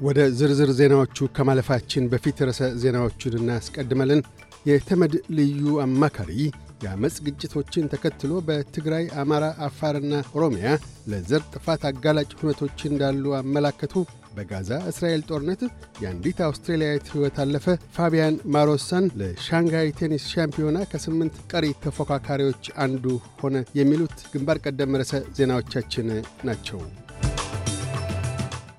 ወደ ዝርዝር ዜናዎቹ ከማለፋችን በፊት ርዕሰ ዜናዎቹን እናስቀድመልን። የተመድ ልዩ አማካሪ የአመፅ ግጭቶችን ተከትሎ በትግራይ፣ አማራ፣ አፋርና ኦሮሚያ ለዘር ጥፋት አጋላጭ ሁነቶች እንዳሉ አመላከቱ። በጋዛ እስራኤል ጦርነት የአንዲት አውስትራሊያዊት ሕይወት አለፈ። ፋቢያን ማሮሳን ለሻንግሃይ ቴኒስ ሻምፒዮና ከስምንት ቀሪ ተፎካካሪዎች አንዱ ሆነ። የሚሉት ግንባር ቀደም ርዕሰ ዜናዎቻችን ናቸው።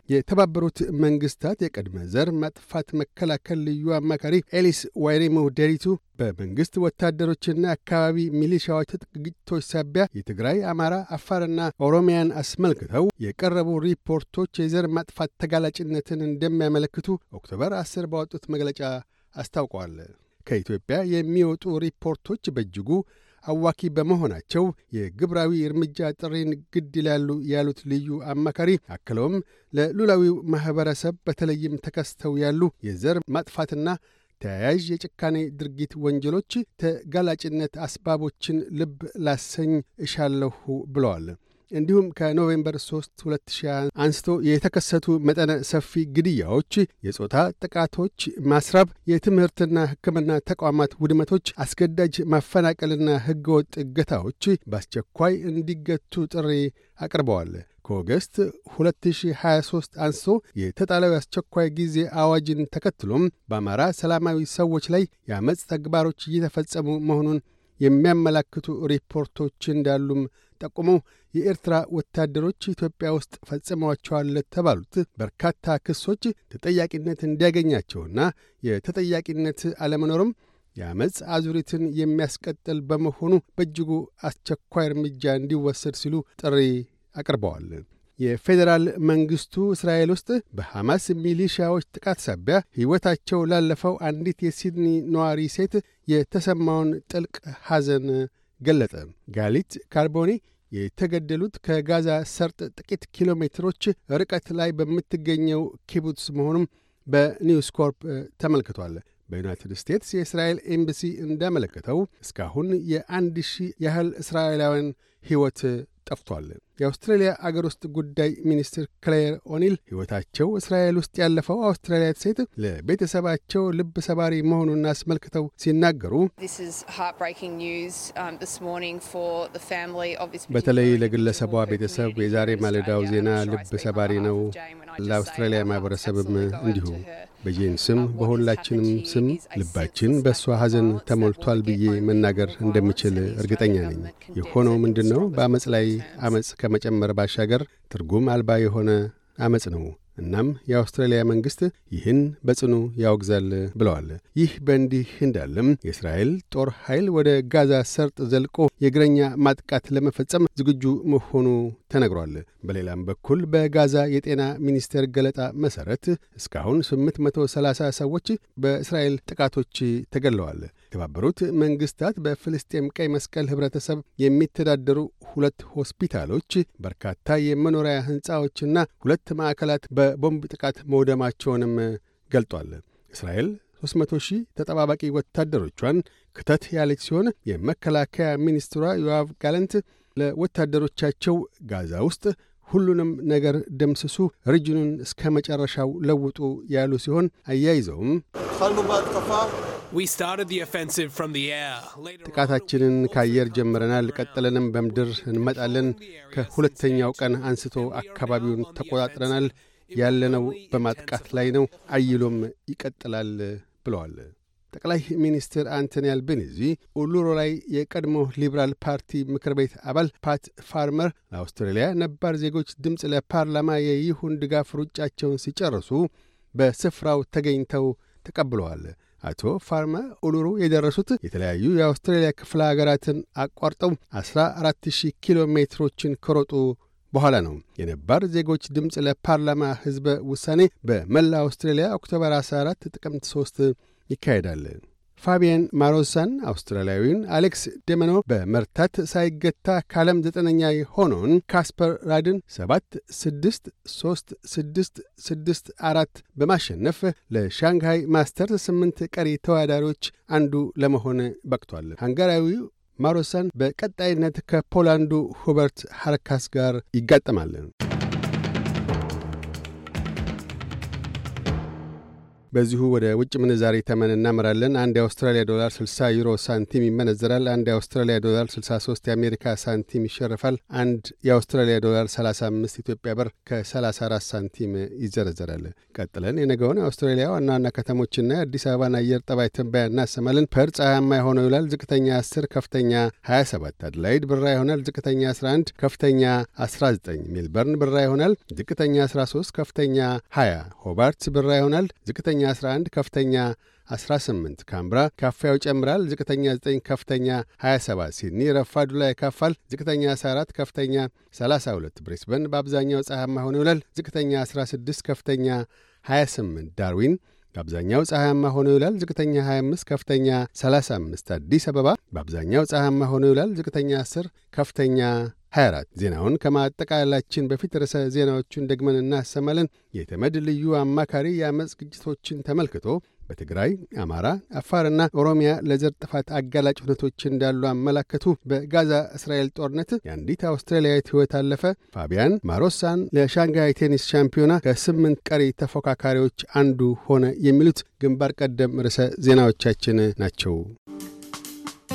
የተባበሩት መንግስታት የቅድመ ዘር ማጥፋት መከላከል ልዩ አማካሪ ኤሊስ ዋይሪሙ ንዴሪቱ በመንግሥት ወታደሮችና አካባቢ ሚሊሻዎች ትጥቅ ግጭቶች ሳቢያ የትግራይ፣ አማራ፣ አፋርና ኦሮሚያን አስመልክተው የቀረቡ ሪፖርቶች የዘር ማጥፋት ተጋላጭነትን እንደሚያመለክቱ ኦክቶበር 10 ባወጡት መግለጫ አስታውቀዋል። ከኢትዮጵያ የሚወጡ ሪፖርቶች በእጅጉ አዋኪ በመሆናቸው የግብራዊ እርምጃ ጥሪን ግድ ይላሉ ያሉት ልዩ አማካሪ አክለውም ለሉላዊው ማኅበረሰብ በተለይም ተከስተው ያሉ የዘር ማጥፋትና ተያያዥ የጭካኔ ድርጊት ወንጀሎች ተጋላጭነት አስባቦችን ልብ ላሰኝ እሻለሁ ብለዋል። እንዲሁም ከኖቬምበር 3 2000 አንስቶ የተከሰቱ መጠነ ሰፊ ግድያዎች፣ የጾታ ጥቃቶች፣ ማስራብ፣ የትምህርትና ሕክምና ተቋማት ውድመቶች፣ አስገዳጅ ማፈናቀልና ሕገወጥ እገታዎች በአስቸኳይ እንዲገቱ ጥሪ አቅርበዋል። ከኦገስት 2023 አንስቶ የተጣለው የአስቸኳይ ጊዜ አዋጅን ተከትሎም በአማራ ሰላማዊ ሰዎች ላይ የአመፅ ተግባሮች እየተፈጸሙ መሆኑን የሚያመላክቱ ሪፖርቶች እንዳሉም ጠቁመው የኤርትራ ወታደሮች ኢትዮጵያ ውስጥ ፈጽመዋቸዋል ለተባሉት በርካታ ክሶች ተጠያቂነት እንዲያገኛቸውና የተጠያቂነት አለመኖርም የአመፅ አዙሪትን የሚያስቀጥል በመሆኑ በእጅጉ አስቸኳይ እርምጃ እንዲወሰድ ሲሉ ጥሪ አቅርበዋል። የፌዴራል መንግሥቱ እስራኤል ውስጥ በሐማስ ሚሊሺያዎች ጥቃት ሳቢያ ሕይወታቸው ላለፈው አንዲት የሲድኒ ነዋሪ ሴት የተሰማውን ጥልቅ ሐዘን ገለጠ። ጋሊት ካርቦኒ የተገደሉት ከጋዛ ሰርጥ ጥቂት ኪሎ ሜትሮች ርቀት ላይ በምትገኘው ኪቡትስ መሆኑም በኒውስ ኮርፕ ተመልክቷል። በዩናይትድ ስቴትስ የእስራኤል ኤምባሲ እንዳመለከተው እስካሁን የአንድ ሺህ ያህል እስራኤላውያን ሕይወት ጠፍቷል። የአውስትራሊያ አገር ውስጥ ጉዳይ ሚኒስትር ክሌር ኦኒል ሕይወታቸው እስራኤል ውስጥ ያለፈው አውስትራሊያዊት ሴት ለቤተሰባቸው ልብ ሰባሪ መሆኑን አስመልክተው ሲናገሩ በተለይ ለግለሰቧ ቤተሰብ የዛሬ ማለዳው ዜና ልብ ሰባሪ ነው። ለአውስትራሊያ ማኅበረሰብም እንዲሁ። በጄን ስም በሁላችንም ስም ልባችን በእሷ ሐዘን ተሞልቷል ብዬ መናገር እንደምችል እርግጠኛ ነኝ። የሆነው ምንድን ነው? በአመፅ ላይ አመፅ ከመጨመር ባሻገር ትርጉም አልባ የሆነ አመፅ ነው። እናም የአውስትራሊያ መንግሥት ይህን በጽኑ ያወግዛል ብለዋል። ይህ በእንዲህ እንዳለም የእስራኤል ጦር ኃይል ወደ ጋዛ ሰርጥ ዘልቆ የእግረኛ ማጥቃት ለመፈጸም ዝግጁ መሆኑ ተነግሯል። በሌላም በኩል በጋዛ የጤና ሚኒስቴር ገለጣ መሠረት እስካሁን 830 ሰዎች በእስራኤል ጥቃቶች ተገድለዋል። የተባበሩት መንግሥታት በፍልስጤም ቀይ መስቀል ኅብረተሰብ የሚተዳደሩ ሁለት ሆስፒታሎች፣ በርካታ የመኖሪያ ሕንፃዎችና ሁለት ማዕከላት በቦምብ ጥቃት መውደማቸውንም ገልጧል። እስራኤል 300 ሺህ ተጠባባቂ ወታደሮቿን ክተት ያለች ሲሆን የመከላከያ ሚኒስትሯ ዮአቭ ጋለንት ለወታደሮቻቸው ጋዛ ውስጥ ሁሉንም ነገር ደምስሱ፣ ሪጅኑን እስከ መጨረሻው ለውጡ ያሉ ሲሆን አያይዘውም ጥቃታችንን ከአየር ጀምረናል፣ ቀጥለንም በምድር እንመጣለን። ከሁለተኛው ቀን አንስቶ አካባቢውን ተቆጣጥረናል። ያለነው በማጥቃት ላይ ነው። አይሎም ይቀጥላል ብለዋል። ጠቅላይ ሚኒስትር አንቶኒ አልቤኒዚ ኡሉሮ ላይ የቀድሞ ሊበራል ፓርቲ ምክር ቤት አባል ፓት ፋርመር ለአውስትራሊያ ነባር ዜጎች ድምፅ ለፓርላማ የይሁን ድጋፍ ሩጫቸውን ሲጨርሱ በስፍራው ተገኝተው ተቀብለዋል። አቶ ፋርመር ኡሉሩ የደረሱት የተለያዩ የአውስትራሊያ ክፍለ አገራትን አቋርጠው 14000 ኪሎ ሜትሮችን ከሮጡ በኋላ ነው። የነባር ዜጎች ድምፅ ለፓርላማ ሕዝበ ውሳኔ በመላ አውስትራሊያ ኦክቶበር 14 ጥቅምት 3 ይካሄዳል። ፋቢያን ማሮሳን አውስትራሊያዊውን አሌክስ ደሚኖ በመርታት ሳይገታ ከዓለም ዘጠነኛ የሆነውን ካስፐር ራድን ሰባት ስድስት ሦስት ስድስት ስድስት አራት በማሸነፍ ለሻንግሃይ ማስተርስ ስምንት ቀሪ ተወዳዳሪዎች አንዱ ለመሆን በቅቷል። ሃንጋሪያዊው ማሮሳን በቀጣይነት ከፖላንዱ ሁበርት ሐርካስ ጋር ይጋጠማል። በዚሁ ወደ ውጭ ምንዛሪ ተመን እናመራለን። አንድ የአውስትራሊያ ዶላር 60 ዩሮ ሳንቲም ይመነዘራል። አንድ የአውስትራሊያ ዶላር 63 የአሜሪካ ሳንቲም ይሸርፋል። አንድ የአውስትራሊያ ዶላር 35 ኢትዮጵያ ብር ከ34 ሳንቲም ይዘረዘራል። ቀጥለን የነገውን የአውስትራሊያ ዋና ዋና ከተሞችና የአዲስ አበባን አየር ጠባይ ትንበያ እናሰማለን። ፐርዝ ፀሐያማ ሆኖ ይውላል። ዝቅተኛ 10፣ ከፍተኛ 27። አድላይድ ብራ ይሆናል። ዝቅተኛ 11፣ ከፍተኛ 19። ሜልበርን ብራ ይሆናል። ዝቅተኛ 13፣ ከፍተኛ 20። ሆባርት ብራ ይሆናል። ዝቅተኛ 11 ከፍተኛ 18 ካንብራ ካፊያው ይጨምራል። ዝቅተኛ 9 ከፍተኛ 27 ሲድኒ ረፋዱ ላይ ያካፋል። ዝቅተኛ 14 ከፍተኛ 32 ብሬስበን በአብዛኛው ፀሐያማ ሆኖ ይውላል። ዝቅተኛ 16 ከፍተኛ 28 ዳርዊን በአብዛኛው ፀሐያማ ሆኖ ይውላል። ዝቅተኛ 25 ከፍተኛ 35 አዲስ አበባ በአብዛኛው ፀሐያማ ሆኖ ይውላል። ዝቅተኛ 10 ከፍተኛ 24 ዜናውን ከማጠቃላላችን በፊት ርዕሰ ዜናዎቹን ደግመን እናሰማለን። የተመድ ልዩ አማካሪ የአመፅ ግጭቶችን ተመልክቶ በትግራይ፣ አማራ፣ አፋርና ኦሮሚያ ለዘር ጥፋት አጋላጭ ሁነቶች እንዳሉ አመላከቱ። በጋዛ እስራኤል ጦርነት የአንዲት አውስትራሊያዊት ሕይወት አለፈ። ፋቢያን ማሮሳን ለሻንጋይ ቴኒስ ሻምፒዮና ከስምንት ቀሪ ተፎካካሪዎች አንዱ ሆነ። የሚሉት ግንባር ቀደም ርዕሰ ዜናዎቻችን ናቸው።